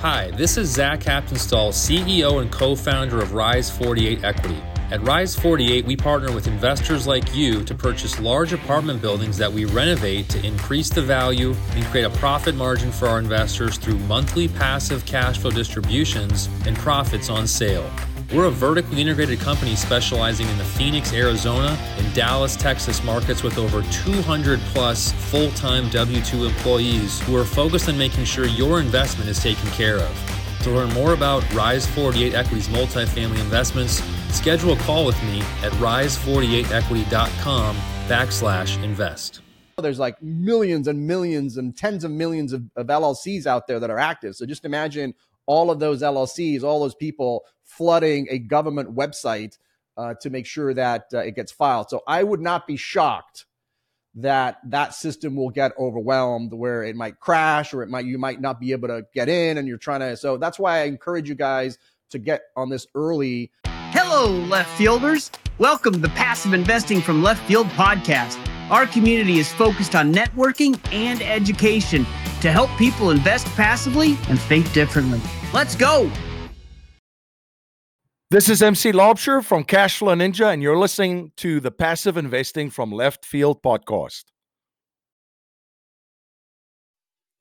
Hi, this is Zach Haptonstall, CEO and co founder of Rise 48 Equity. At Rise 48, we partner with investors like you to purchase large apartment buildings that we renovate to increase the value and create a profit margin for our investors through monthly passive cash flow distributions and profits on sale. We're a vertically integrated company specializing in the Phoenix, Arizona, and Dallas, Texas markets with over 200 plus full time W 2 employees who are focused on making sure your investment is taken care of. To learn more about Rise 48 Equity's multifamily investments, schedule a call with me at rise48equity.com backslash invest. There's like millions and millions and tens of millions of, of LLCs out there that are active. So just imagine all of those LLCs, all those people flooding a government website uh, to make sure that uh, it gets filed. So I would not be shocked that that system will get overwhelmed where it might crash or it might you might not be able to get in and you're trying to so that's why I encourage you guys to get on this early. Hello left fielders. Welcome to the Passive Investing from Left Field podcast. Our community is focused on networking and education to help people invest passively and think differently. Let's go. This is MC Laubscher from Cashflow Ninja, and you're listening to the Passive Investing from Left Field podcast.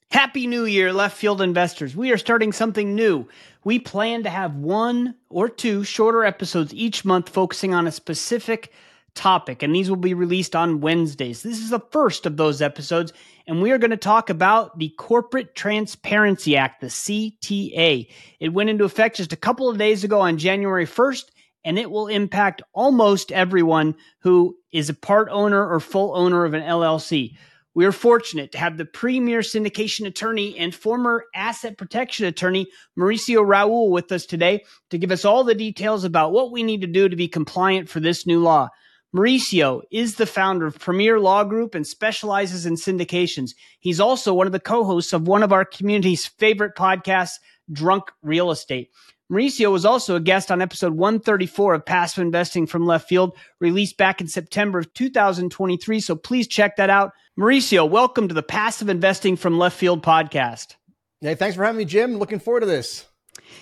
Happy New Year, left field investors. We are starting something new. We plan to have one or two shorter episodes each month focusing on a specific topic, and these will be released on Wednesdays. This is the first of those episodes, and we are going to talk about the Corporate Transparency Act, the CTA. It went into effect just a couple of days ago on January 1st, and it will impact almost everyone who is a part owner or full owner of an LLC. We are fortunate to have the premier syndication attorney and former asset protection attorney, Mauricio Rauld, with us today to give us all the details about what we need to do to be compliant for this new law. Mauricio is the founder of Premier Law Group and specializes in syndications. He's also one of the co hosts of one of our community's favorite podcasts, Drunk Real Estate. Mauricio was also a guest on episode 134 of Passive Investing from Left Field, released back in September of 2023. So please check that out. Mauricio, welcome to the Passive Investing from Left Field podcast. Hey, thanks for having me, Jim. Looking forward to this.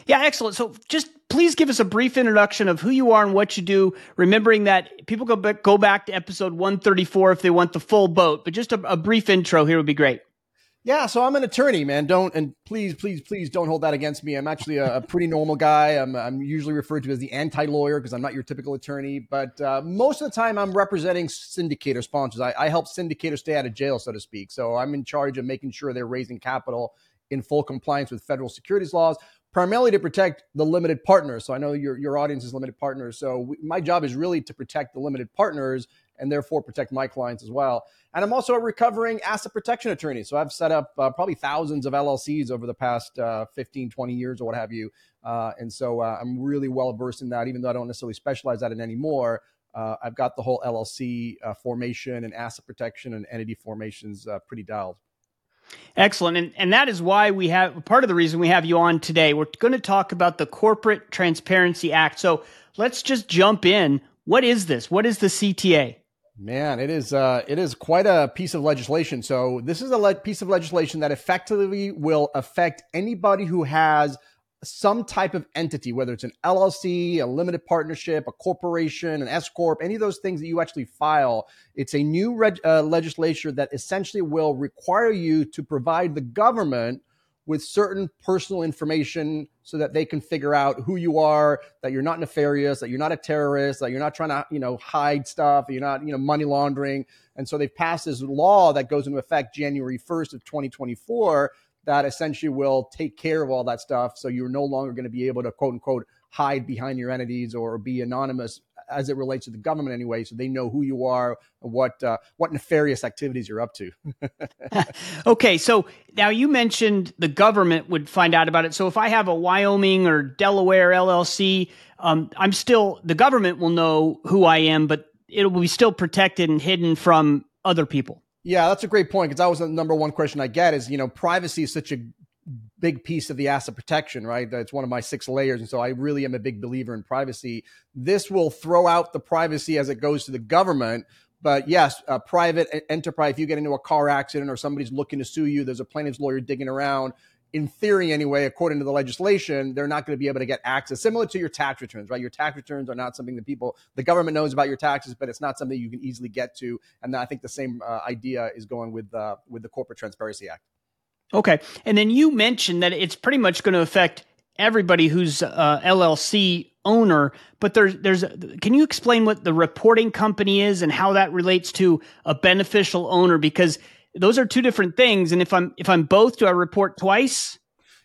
Yeah, excellent. So just please give us a brief introduction of who you are and what you do, remembering that people go back, go back to episode 134 if they want the full boat, but just a, a brief intro here would be great. Yeah, so I'm an attorney, man. Don't and please, please, please don't hold that against me. I'm actually a, a pretty normal guy. I'm, I'm usually referred to as the anti-lawyer because I'm not your typical attorney. But uh, most of the time, I'm representing syndicator sponsors. I, I help syndicators stay out of jail, so to speak. So I'm in charge of making sure they're raising capital in full compliance with federal securities laws, primarily to protect the limited partners. So I know your, your audience is limited partners. So we, my job is really to protect the limited partners and therefore protect my clients as well. And I'm also a recovering asset protection attorney. So I've set up uh, probably thousands of LLCs over the past uh, 15, 20 years or what have you. Uh, and so uh, I'm really well versed in that, even though I don't necessarily specialize that in anymore. Uh, I've got the whole LLC uh, formation and asset protection and entity formations pretty dialed. Excellent. And, and that is why we have part of the reason we have you on today. We're going to talk about the Corporate Transparency Act. So let's just jump in. What is this? What is the CTA? Man, it is uh, it is quite a piece of legislation. So this is a le- piece of legislation that effectively will affect anybody who has some type of entity, whether it's an LLC, a limited partnership, a corporation, an S corp, any of those things that you actually file. It's a new reg- uh, legislature that essentially will require you to provide the government with certain personal information so that they can figure out who you are, that you're not nefarious, that you're not a terrorist, that you're not trying to, you know, hide stuff, you're not, you know, money laundering. And so they've passed this law that goes into effect January 1st of 2024 that essentially will take care of all that stuff. So you're no longer going to be able to quote unquote hide behind your entities or be anonymous as it relates to the government anyway, so they know who you are, what uh, what nefarious activities you're up to. okay, so now you mentioned the government would find out about it. So if I have a Wyoming or Delaware LLC, um, I'm still the government will know who I am, but it will be still protected and hidden from other people. Yeah, that's a great point because that was the number one question I get is, you know, privacy is such a big piece of the asset protection, right? That's one of my six layers. And so I really am a big believer in privacy. This will throw out the privacy as it goes to the government. But yes, a private enterprise, if you get into a car accident or somebody's looking to sue you, there's a plaintiff's lawyer digging around. In theory anyway, according to the legislation, they're not going to be able to get access, similar to your tax returns, right? Your tax returns are not something that people, the government knows about your taxes, but it's not something you can easily get to. And I think the same uh, idea is going with uh, with the Corporate Transparency Act. Okay, and then you mentioned that it's pretty much going to affect everybody who's uh, LLC owner. But there's there's can you explain what the reporting company is and how that relates to a beneficial owner? Because those are two different things. And if I'm if I'm both, do I report twice?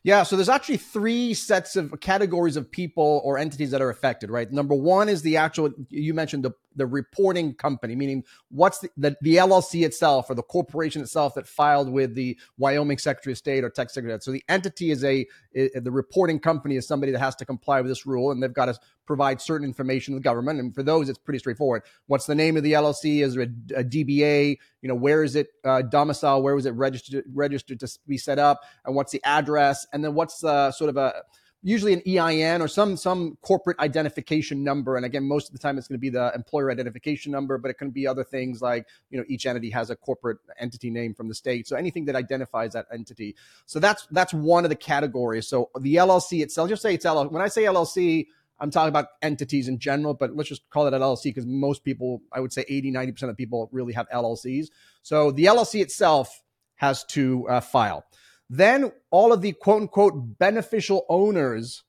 Yeah, so there's actually three sets of categories of people or entities that are affected, right? Number one is the actual, you mentioned the, the reporting company, meaning what's the, the, the LLC itself or the corporation itself that filed with the Wyoming Secretary of State or Texas Secretary. So the entity is a, the reporting company is somebody that has to comply with this rule and they've got to provide certain information to the government. And for those, it's pretty straightforward. What's the name of the LLC? Is there a, a DBA? You know, where is it uh, domicile? Where was it registered registered to be set up? And what's the address? And then what's uh, sort of a usually an EIN or some some corporate identification number. And again, most of the time it's going to be the employer identification number, but it can be other things like you know each entity has a corporate entity name from the state. So anything that identifies that entity. So that's that's one of the categories. So the LLC itself, just say it's LLC. When I say LLC. I'm talking about entities in general, but let's just call it an LLC because most people, I would say 80, 90% of people really have LLCs. So the LLC itself has to uh, file. Then all of the quote unquote beneficial owners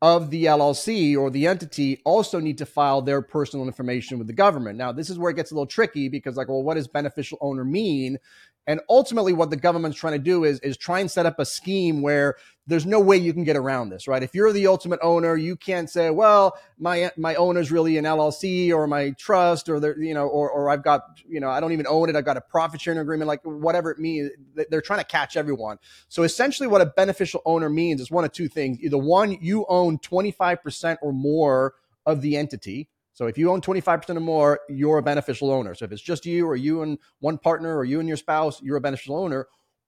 of the LLC or the entity also need to file their personal information with the government. Now, this is where it gets a little tricky because, like, well, what does beneficial owner mean? And ultimately, what the government's trying to do is, is try and set up a scheme where there's no way you can get around this, right? If you're the ultimate owner, you can't say, well, my my owner's really an LLC or my trust or the, you know, or or I've got, you know, I don't even own it. I've got a profit sharing agreement, like whatever it means. They're trying to catch everyone. So essentially, what a beneficial owner means is one of two things: either one, you own 25% or more of the entity, so if you own 25% or more, you're a beneficial owner. So if it's just you or you and one partner or you and your spouse, you're a beneficial owner.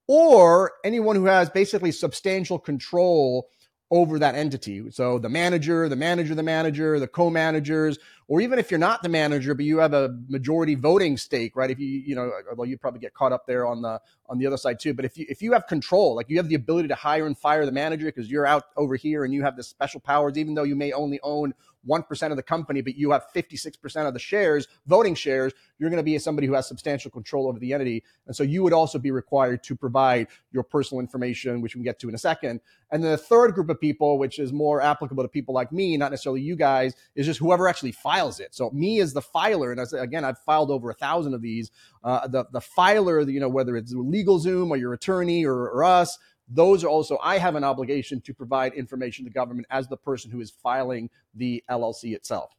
Or anyone who has basically substantial control over that entity. So the manager, the manager, the manager, the co-managers, or even if you're not the manager, but you have a majority voting stake, right? If you, you know, although you probably get caught up there on the on the other side too. But if you if you have control, like you have the ability to hire and fire the manager because you're out over here and you have the special powers, even though you may only own 1% of the company, but you have 56% of the shares, voting shares, you're going to be somebody who has substantial control over the entity. And so you would also be required to provide your personal information, which we can get to in a second. And then the third group of people, which is more applicable to people like me, not necessarily you guys, is just whoever actually files it. So me as the filer, and again, I've filed over a thousand of these. Uh, the the filer, you know, whether it's LegalZoom or your attorney or, or us, those are also I have an obligation to provide information to government as the person who is filing the LLC itself.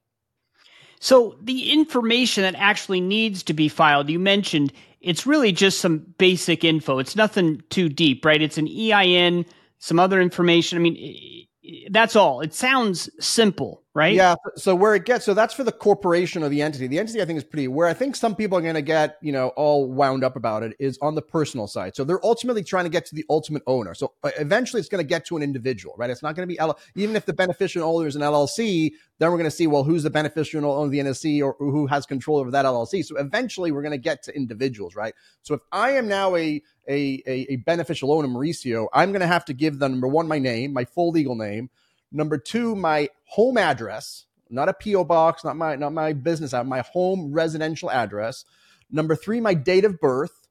So the information that actually needs to be filed, you mentioned it's really just some basic info. It's nothing too deep, right? It's an EIN, some other information. I mean, that's all. It sounds simple, right? Yeah. So where it gets, so that's for the corporation or the entity. The entity, I think, is pretty. Where I think some people are going to get, you know, all wound up about it is on the personal side. So they're ultimately trying to get to the ultimate owner. So uh, eventually, it's going to get to an individual, right? It's not going to be L- even if the beneficial owner is an LLC. Then we're going to see, well, who's the beneficial owner of the NSC or, who has control over that LLC. So eventually, we're going to get to individuals, right? So if I am now a a, a, a beneficial owner, Mauricio, I'm going to have to give them number one, my name, my full legal name. Number two, my home address, not a PO box, not my not my business my home residential address. Number three, my date of birth.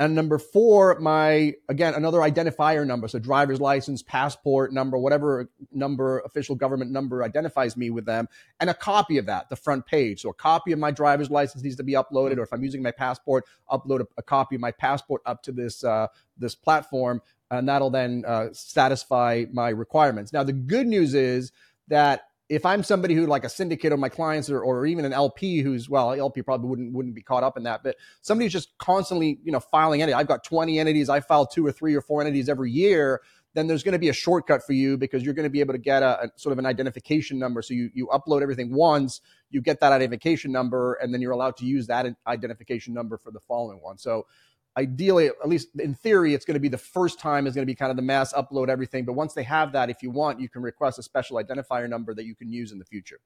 And number four, my, again, another identifier number. So driver's license, passport number, whatever number, official government number identifies me with them, and a copy of that, the front page. So a copy of my driver's license needs to be uploaded, or if I'm using my passport, upload a, a copy of my passport up to this, uh, this platform, and that'll then uh, satisfy my requirements. Now, the good news is that if I'm somebody who like a syndicate of my clients or, or even an LP who's well, LP probably wouldn't wouldn't be caught up in that, but somebody who's just constantly, you know, filing entities. I've got 20 entities, I file two or three or four entities every year, then there's going to be a shortcut for you because you're going to be able to get a, a, sort of an identification number. So you you upload everything once, you get that identification number, and then you're allowed to use that identification number for the following one. So ideally, at least in theory, it's going to be the first time is going to be kind of the mass upload everything. But once they have that, if you want, you can request a special identifier number that you can use in the future.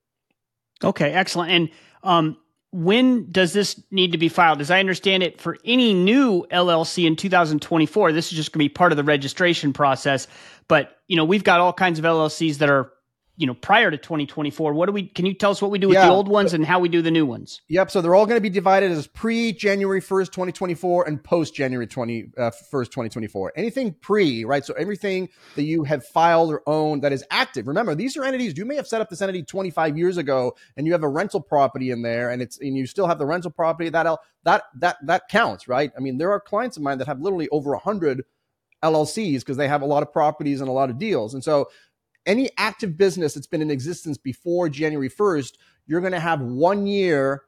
Okay, excellent. And um, when does this need to be filed? As I understand it, for any new LLC in 2024, this is just going to be part of the registration process. But you know, we've got all kinds of LLCs that are you know prior to 2024 what do we can you tell us what we do with yeah. the old ones and how we do the new ones? Yep so they're all going to be divided as pre january 1st 2024 and post january 20 uh, 1st 2024 anything pre right? So everything that you have filed or owned that is active. Remember these are entities you may have set up this entity 25 years ago and you have a rental property in there and it's and you still have the rental property that that that that counts right? I mean there are clients of mine that have literally over 100 LLCs because they have a lot of properties and a lot of deals. And so any active business that's been in existence before January 1st, you're going to have one year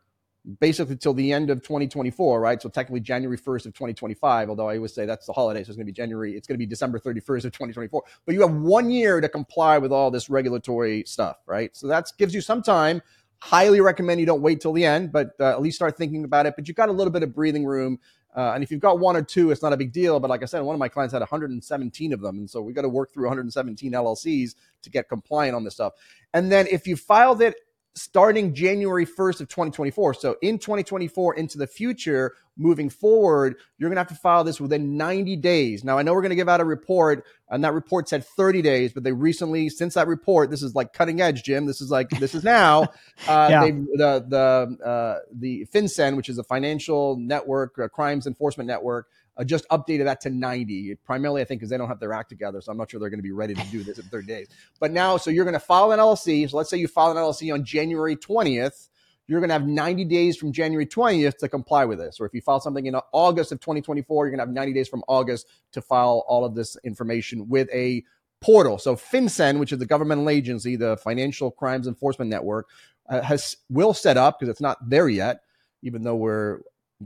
basically till the end of 2024, right? So technically January 1st of 2025, although I always say that's the holiday. So it's going to be January, it's going to be December 31st of 2024. But you have one year to comply with all this regulatory stuff, right? So that gives you some time. Highly recommend you don't wait till the end, but uh, at least start thinking about it. But you've got a little bit of breathing room uh, and if you've got one or two, it's not a big deal. But like I said, one of my clients had 117 of them. And so we got to work through 117 LLCs to get compliant on this stuff. And then if you filed it starting January 1st of 2024. So in 2024 into the future, moving forward, you're going to have to file this within 90 days. Now, I know we're going to give out a report and that report said 30 days, but they recently, since that report, this is like cutting edge, Jim. This is like, this is now, uh, yeah. the, the, uh, the FinCEN, which is a financial network, uh, crimes enforcement network, uh, just updated that to 90. Primarily, I think, because they don't have their act together. So I'm not sure they're going to be ready to do this in 30 days. But now, so you're going to file an LLC. So let's say you file an LLC on January 20th. You're going to have 90 days from January 20th to comply with this. Or if you file something in August of 2024, you're going to have 90 days from August to file all of this information with a portal. So FinCEN, which is the governmental agency, the Financial Crimes Enforcement Network, uh, has will set up because it's not there yet, even though we're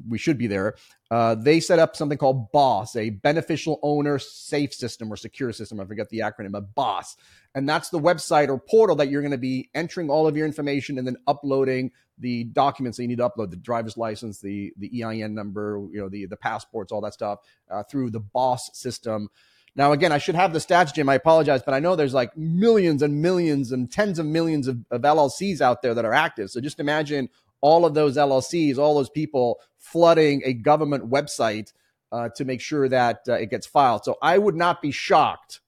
we should be there. Uh, they set up something called BOSS, a beneficial owner safe system or secure system. I forget the acronym, but BOSS. And that's the website or portal that you're going to be entering all of your information and then uploading the documents that you need to upload, the driver's license, the, the EIN number, you know, the, the passports, all that stuff uh, through the BOSS system. Now, again, I should have the stats, Jim. I apologize, but I know there's like millions and millions and tens of millions of, of LLCs out there that are active. So just imagine all of those LLCs, all those people flooding a government website uh, to make sure that uh, it gets filed. So I would not be shocked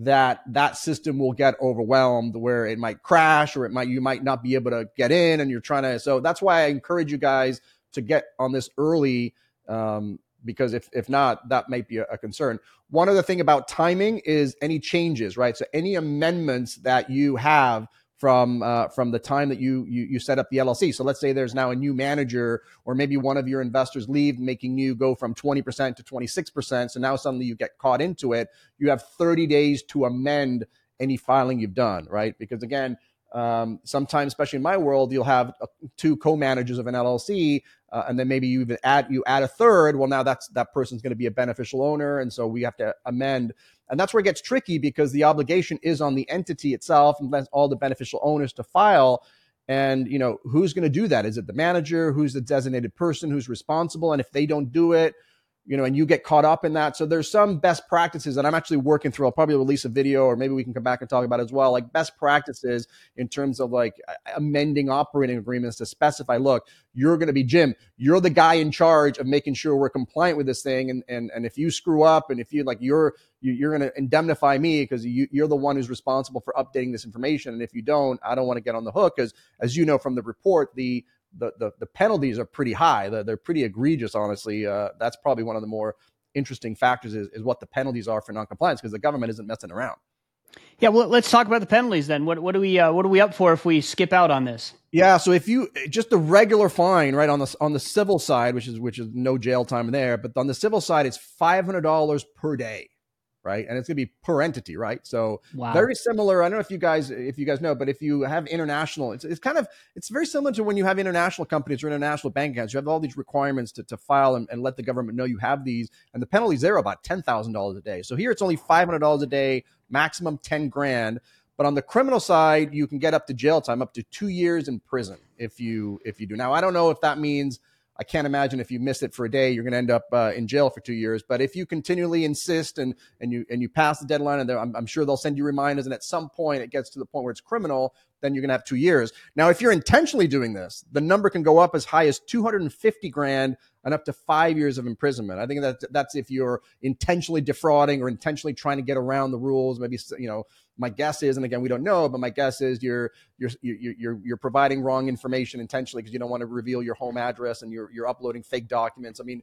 that that system will get overwhelmed where it might crash or it might you might not be able to get in and you're trying to so that's why i encourage you guys to get on this early um, because if if not that might be a, a concern one other thing about timing is any changes right so any amendments that you have from uh, from the time that you, you you set up the LLC. So let's say there's now a new manager, or maybe one of your investors leave, making you go from 20% to 26%. So now suddenly you get caught into it. You have 30 days to amend any filing you've done, right? Because again, um, sometimes, especially in my world, you'll have uh, two co-managers of an LLC, uh, and then maybe you even add you add a third. Well, now that's that person's going to be a beneficial owner, and so we have to amend. And that's where it gets tricky because the obligation is on the entity itself and all the beneficial owners to file. And you know who's going to do that? Is it the manager? Who's the designated person? Who's responsible? And if they don't do it, you know, and you get caught up in that. So there's some best practices that I'm actually working through. I'll probably release a video or maybe we can come back and talk about as well, like best practices in terms of like amending operating agreements to specify, look, you're going to be Jim, you're the guy in charge of making sure we're compliant with this thing. And, and, and if you screw up and if you like, you're, you, are going to indemnify me because you, you're the one who's responsible for updating this information. And if you don't, I don't want to get on the hook because as you know, from the report, the, the, the, the penalties are pretty high. They're, they're pretty egregious, honestly. Uh, that's probably one of the more interesting factors is, is what the penalties are for noncompliance because the government isn't messing around. Yeah, well, let's talk about the penalties then. What what do we uh, what are we up for if we skip out on this? Yeah, so if you just the regular fine, right on the on the civil side, which is which is no jail time there, but on the civil side, it's five hundred dollars per day right? And it's going to be per entity, right? So wow. very similar. I don't know if you guys if you guys know, but if you have international, it's, it's kind of it's very similar to when you have international companies or international bank accounts. You have all these requirements to, to file and, and let the government know you have these, and the penalties there are about ten thousand dollars a day. So here it's only five hundred dollars a day, maximum ten grand. But on the criminal side, you can get up to jail time, up to two years in prison if you if you do. Now I don't know if that means I can't imagine if you miss it for a day, you're going to end up uh, in jail for two years. But if you continually insist and and you and you pass the deadline, and I'm, I'm sure they'll send you reminders, and at some point it gets to the point where it's criminal, then you're going to have two years. Now, if you're intentionally doing this, the number can go up as high as 250 grand and up to five years of imprisonment. I think that that's if you're intentionally defrauding or intentionally trying to get around the rules. Maybe you know, my guess is, and again, we don't know, but my guess is you're you're you're you're providing wrong information intentionally because you don't want to reveal your home address and you're you're uploading fake documents. I mean,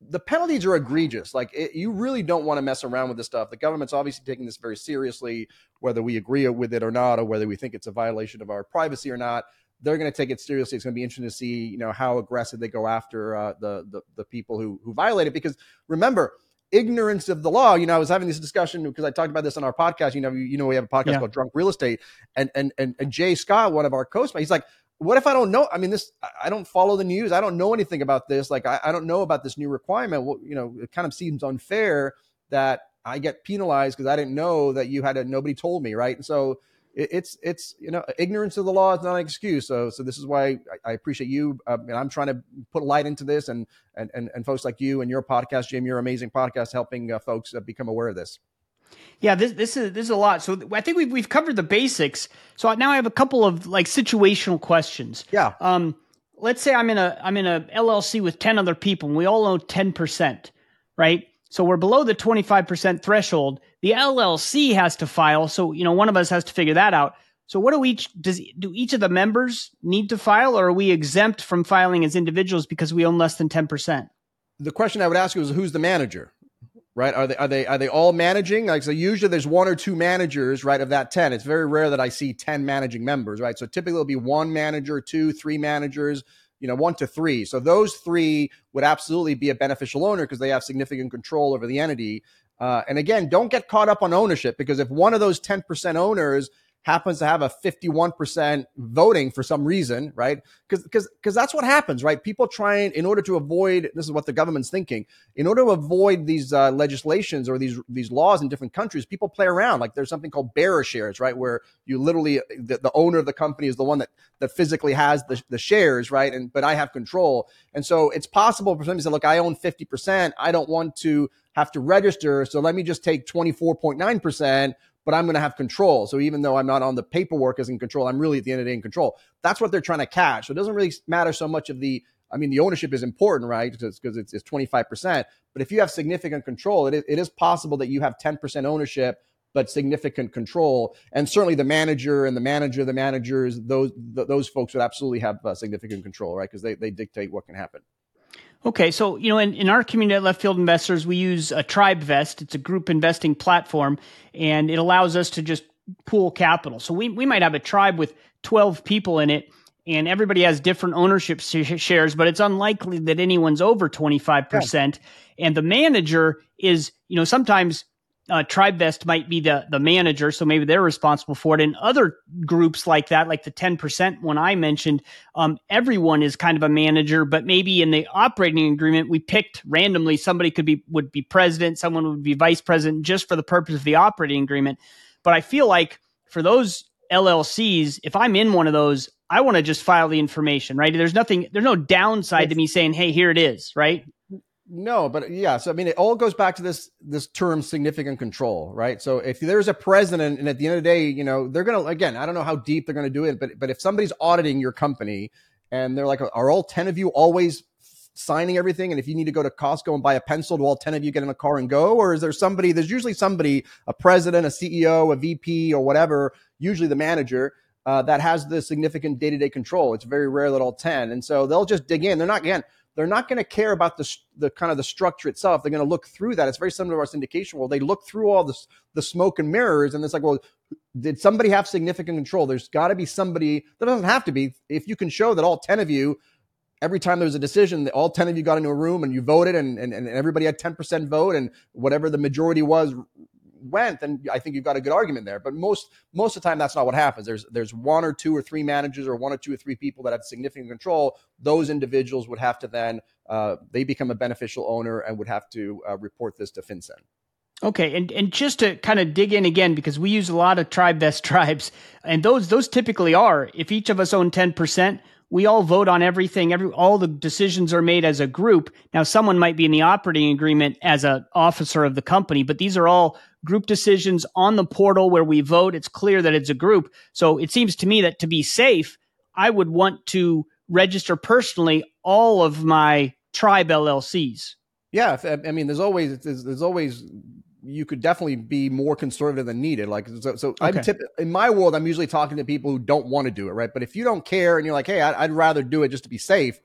the penalties are egregious. Like it, you really don't want to mess around with this stuff. The government's obviously taking this very seriously, whether we agree with it or not, or whether we think it's a violation of our privacy or not. They're going to take it seriously. It's going to be interesting to see, you know, how aggressive they go after uh, the, the the people who who violate it. Because remember, ignorance of the law. You know, I was having this discussion because I talked about this on our podcast. You know, you, you know, we have a podcast yeah. called Drunk Real Estate, and and and, and Jay Scott, one of our co-hosts, he's like, what if I don't know? I mean, this, I don't follow the news. I don't know anything about this. Like, I, I don't know about this new requirement. Well, you know, it kind of seems unfair that I get penalized because I didn't know that you had a, nobody told me. Right. And so it, it's, it's, you know, ignorance of the law is not an excuse. So, so this is why I, I appreciate you. Uh, and I'm trying to put light into this and, and, and, and folks like you and your podcast, Jim, your amazing podcast, helping uh, folks uh, become aware of this. Yeah, this this is this is a lot. So I think we've we've covered the basics. So now I have a couple of like situational questions. Yeah. Um, let's say I'm in a I'm in a LLC with ten other people, and we all own ten percent, right? So we're below the twenty five percent threshold. The LLC has to file. So you know one of us has to figure that out. So what do each does do each of the members need to file, or are we exempt from filing as individuals because we own less than ten percent? The question I would ask you is who's the manager? Right? Are they are they are they all managing? Like so, usually there's one or two managers, right? Of that ten, it's very rare that I see ten managing members, right? So typically it'll be one manager, two, three managers, you know, one to three. So those three would absolutely be a beneficial owner because they have significant control over the entity. Uh, and again, don't get caught up on ownership because if one of those ten percent owners happens to have a 51% voting for some reason, right? Because because because that's what happens, right? People trying in order to avoid this is what the government's thinking. In order to avoid these uh, legislations or these these laws in different countries, people play around. Like there's something called bearer shares, right? Where you literally the, the owner of the company is the one that that physically has the, the shares, right? And but I have control. And so it's possible for somebody to say, look, I own 50%. I don't want to have to register. So let me just take 24.9% but I'm going to have control. So even though I'm not on the paperwork as in control, I'm really at the end of the day in control. That's what they're trying to catch. So it doesn't really matter so much of the, I mean, the ownership is important, right? Because it's, it's 25%. But if you have significant control, it it is possible that you have 10% ownership, but significant control. And certainly the manager and the manager, the managers, those, those folks would absolutely have uh, significant control, right? Because they, they dictate what can happen. Okay, so you know, in, in our community at Left Field Investors, we use a TribeVest. It's a group investing platform, and it allows us to just pool capital. So we we might have a tribe with twelve people in it, and everybody has different ownership shares, but it's unlikely that anyone's over twenty five percent. And the manager is, you know, sometimes uh, TribeVest might be the the manager, so maybe they're responsible for it. And other groups like that, like the ten percent one I mentioned, um, everyone is kind of a manager, but maybe in the operating agreement we picked randomly somebody could be would be president, someone would be vice president, just for the purpose of the operating agreement. But I feel like for those LLCs, if I'm in one of those, I want to just file the information, right? There's nothing, there's no downside it's, to me saying, "Hey, here it is," right? No, but yeah. So I mean, it all goes back to this this term significant control, right? So if there's a president, and at the end of the day, you know, they're gonna again, I don't know how deep they're gonna do it, but but if somebody's auditing your company and they're like, are all ten of you always signing everything? And if you need to go to Costco and buy a pencil, do all ten of you get in a car and go? Or is there somebody? There's usually somebody, a president, a CEO, a VP, or whatever, usually the manager. Uh, that has the significant day-to-day control. It's very rare that all 10. And so they'll just dig in. They're not, again, they're not going to care about the, the kind of the structure itself. They're going to look through that. It's very similar to our syndication world. They look through all this, the smoke and mirrors, and it's like, well, did somebody have significant control? There's got to be somebody. That doesn't have to be. If you can show that all ten of you, every time there was a decision, that all ten of you got into a room and you voted, and and, and everybody had ten percent vote, and whatever the majority was went, then I think you've got a good argument there. But most most of the time, that's not what happens. There's there's one or two or three managers or one or two or three people that have significant control. Those individuals would have to then uh, they become a beneficial owner and would have to uh, report this to FinCEN. Okay, and and just to kind of dig in again because we use a lot of TribeVest tribes, and those those typically are if each of us own ten percent, we all vote on everything. Every all the decisions are made as a group. Now, someone might be in the operating agreement as an officer of the company, but these are all group decisions on the portal where we vote. It's clear that it's a group. So it seems to me that to be safe, I would want to register personally all of my tribe LLCs. Yeah, I mean, there's always there's, there's always you could definitely be more conservative than needed. Like so, so okay. I'm tip, in my world, I'm usually talking to people who don't want to do it, right? But if you don't care and you're like, hey, I'd, I'd rather do it just to be safe,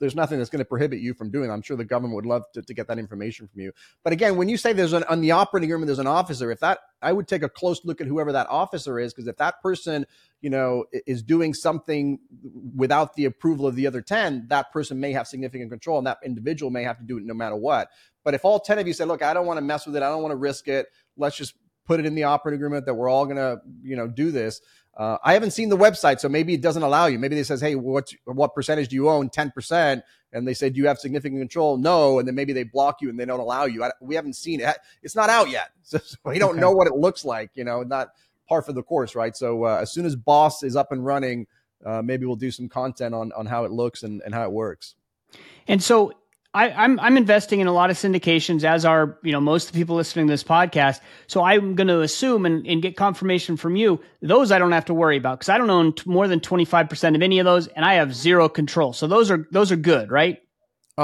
there's nothing that's going to prohibit you from doing. It. I'm sure the government would love to, to get that information from you. But again, when you say there's an on the operating room, there's an officer. If that, I would take a close look at whoever that officer is, because if that person, you know, is doing something without the approval of the other ten, that person may have significant control, and that individual may have to do it no matter what. But if all ten of you say, "Look, I don't want to mess with it. I don't want to risk it. Let's just put it in the operating agreement that we're all going to, you know, do this." Uh, I haven't seen the website, so maybe it doesn't allow you. Maybe they says, "Hey, what what percentage do you own? Ten percent." And they say, "Do you have significant control?" No, and then maybe they block you and they don't allow you. I, we haven't seen it. It's not out yet, so, so we don't okay. know what it looks like. You know, not par for the course, right? So uh, as soon as Boss is up and running, uh, maybe we'll do some content on on how it looks and, and how it works. And so I, am I'm, I'm investing in a lot of syndications, as are you know most of the people listening to this podcast. So I'm going to assume and, and get confirmation from you. Those I don't have to worry about because I don't own more than 25 percent of any of those, and I have zero control. So those are those are good, right?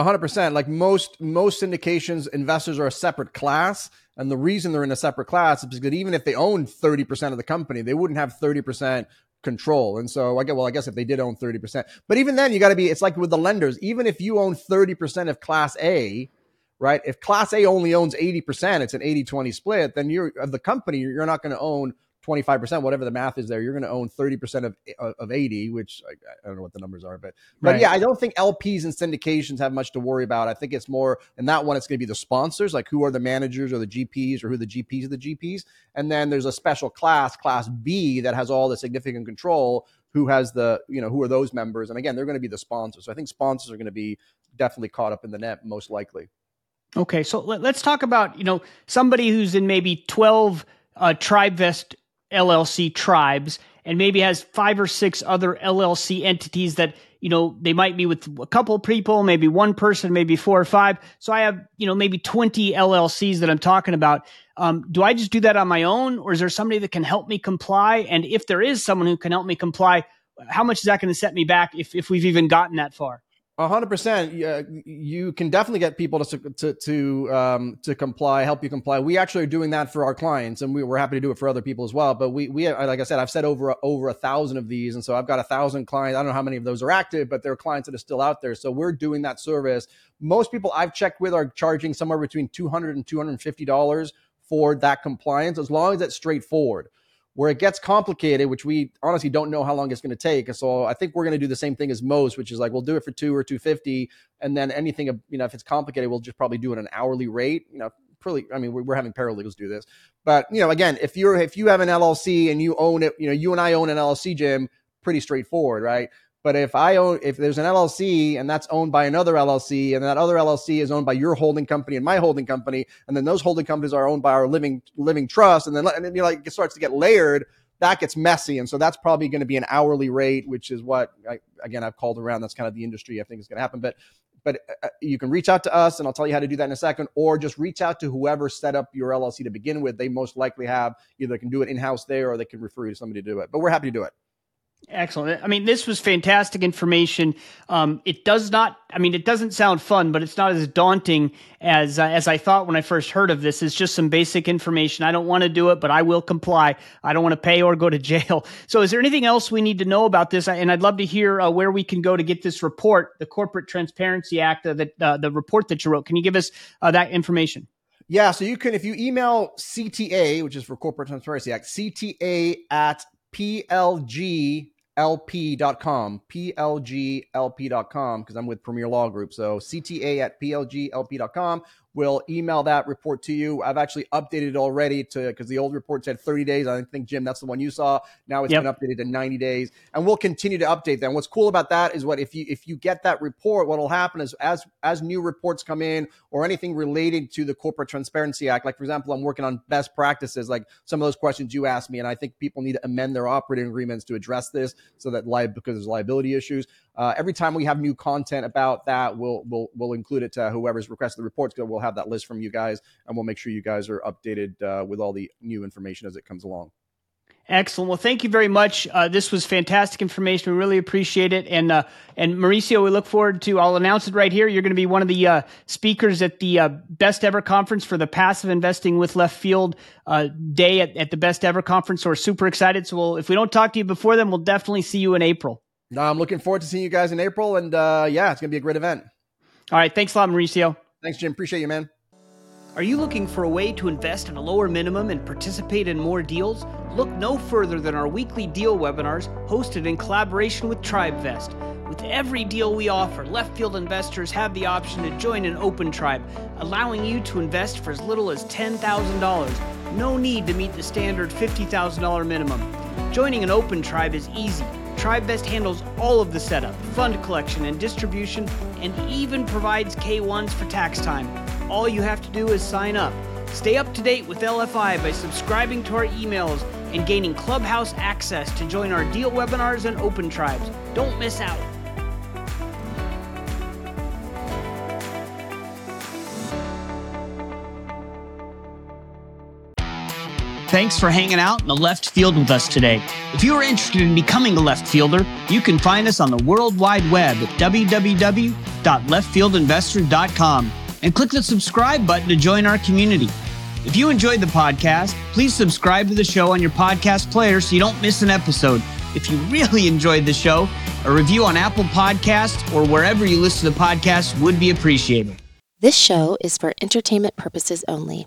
hundred percent. Like most most syndications, investors are a separate class, and the reason they're in a separate class is because even if they own thirty percent of the company, they wouldn't have thirty percent control. And so I get, well, I guess if they did own 30%, but even then you got to be, it's like with the lenders, even if you own 30% of class A, right? If class A only owns 80%, it's an 80 20 split, then you're of the company, you're not going to own 25%, whatever the math is there, you're going to own 30% of, of 80, which I, I, don't know what the numbers are, but, but right. yeah, I don't think LPs and syndications have much to worry about. I think it's more, in that one, it's going to be the sponsors, like who are the managers or the GPs or who the GPs of the GPs. And then there's a special class, class B, that has all the significant control. Who has the, you know, who are those members? And again, they're going to be the sponsors. So I think sponsors are going to be definitely caught up in the net, most likely. Okay. So let, us talk about, you know, somebody who's in maybe 12 uh, TribeVest LLC tribes and maybe has five or six other LLC entities that, you know, they might be with a couple people, maybe one person, maybe four or five. So I have, you know, maybe 20 LLCs that I'm talking about. Um, do I just do that on my own or is there somebody that can help me comply? And if there is someone who can help me comply, how much is that going to set me back if, if we've even gotten that far? Hundred percent. You can definitely get people to to to um, to comply, help you comply. We actually are doing that for our clients, and we, are happy to do it for other people as well. But we we like I said, I've said over over a thousand of these, and so I've got a thousand clients. I don't know how many of those are active, but there are clients that are still out there. So we're doing that service. Most people I've checked with are charging somewhere between two hundred and two hundred and fifty dollars for that compliance, as long as it's straightforward. Where it gets complicated, which we honestly don't know how long it's going to take. And so I think we're going to do the same thing as most, which is like we'll do it for two or two fifty, and then anything you know if it's complicated, we'll just probably do it an hourly rate. You know, pretty. I mean, we're having paralegals do this, but you know, again, if you're if you have an LLC and you own it, you know, you and I own an LLC, Jim, pretty straightforward, right? But if I own, if there's an LLC and that's owned by another LLC, and that other LLC is owned by your holding company and my holding company, and then those holding companies are owned by our living living trust, and then and then you like it starts to get layered, that gets messy, and so that's probably going to be an hourly rate, which is what I, again I've called around. That's kind of the industry I think is going to happen, but. But uh, you can reach out to us, and I'll tell you how to do that in a second, or just reach out to whoever set up your LLC to begin with. They most likely have either can do it in house there, or they can refer you to somebody to do it. But we're happy to do it. Excellent. I mean, this was fantastic information. Um, it does not. I mean, it doesn't sound fun, but it's not as daunting as uh, as I thought when I first heard of this. It's just some basic information. I don't want to do it, but I will comply. I don't want to pay or go to jail. So, is there anything else we need to know about this? And I'd love to hear uh, where we can go to get this report, the Corporate Transparency Act, uh, that uh, the report that you wrote. Can you give us uh, that information? Yeah, so you can if you email CTA, which is for Corporate Transparency Act, CTA at PLG lp.com plglp.com because i'm with premier law group. So cta at plglp.com We'll email that report to you. I've actually updated it already to because the old report said 30 days. I think Jim, that's the one you saw. Now it's yep. been updated to 90 days, and we'll continue to update them. What's cool about that is what if you if you get that report, what will happen is as as new reports come in or anything related to the Corporate Transparency Act, like for example, I'm working on best practices, like some of those questions you asked me, and I think people need to amend their operating agreements to address this so that li- because there's liability issues. Uh, every time we have new content about that, we'll we'll we'll include it to whoever's requested the reports. We'll have that list from you guys, and we'll make sure you guys are updated uh, with all the new information as it comes along. Excellent. Well, thank you very much. Uh, this was fantastic information. We really appreciate it. And uh, and Mauricio, we look forward to. I'll announce it right here. You're going to be one of the uh, speakers at the uh, Best Ever Conference for the Passive Investing with Left Field uh, Day at, at the Best Ever Conference. So we're super excited. So we'll, if we don't talk to you before then, we'll definitely see you in April. No, I'm looking forward to seeing you guys in April. And uh, yeah, it's going to be a great event. All right. Thanks a lot, Mauricio. Thanks, Jim. Appreciate you, man. Are you looking for a way to invest at a lower minimum and participate in more deals? Look no further than our weekly deal webinars hosted in collaboration with TribeVest. With every deal we offer, left field investors have the option to join an open tribe, allowing you to invest for as little as $10,000. No need to meet the standard $50,000 minimum. Joining an open tribe is easy. TribeVest handles all of the setup, fund collection, and distribution, and even provides K1s for tax time all you have to do is sign up. Stay up to date with LFI by subscribing to our emails and gaining Clubhouse access to join our deal webinars and open tribes. Don't miss out. Thanks for hanging out in the left field with us today. If you are interested in becoming a left fielder, you can find us on the World Wide Web at www.leftfieldinvestor.com and click the subscribe button to join our community. If you enjoyed the podcast, please subscribe to the show on your podcast player so you don't miss an episode. If you really enjoyed the show, a review on Apple Podcasts or wherever you listen to podcasts would be appreciated. This show is for entertainment purposes only.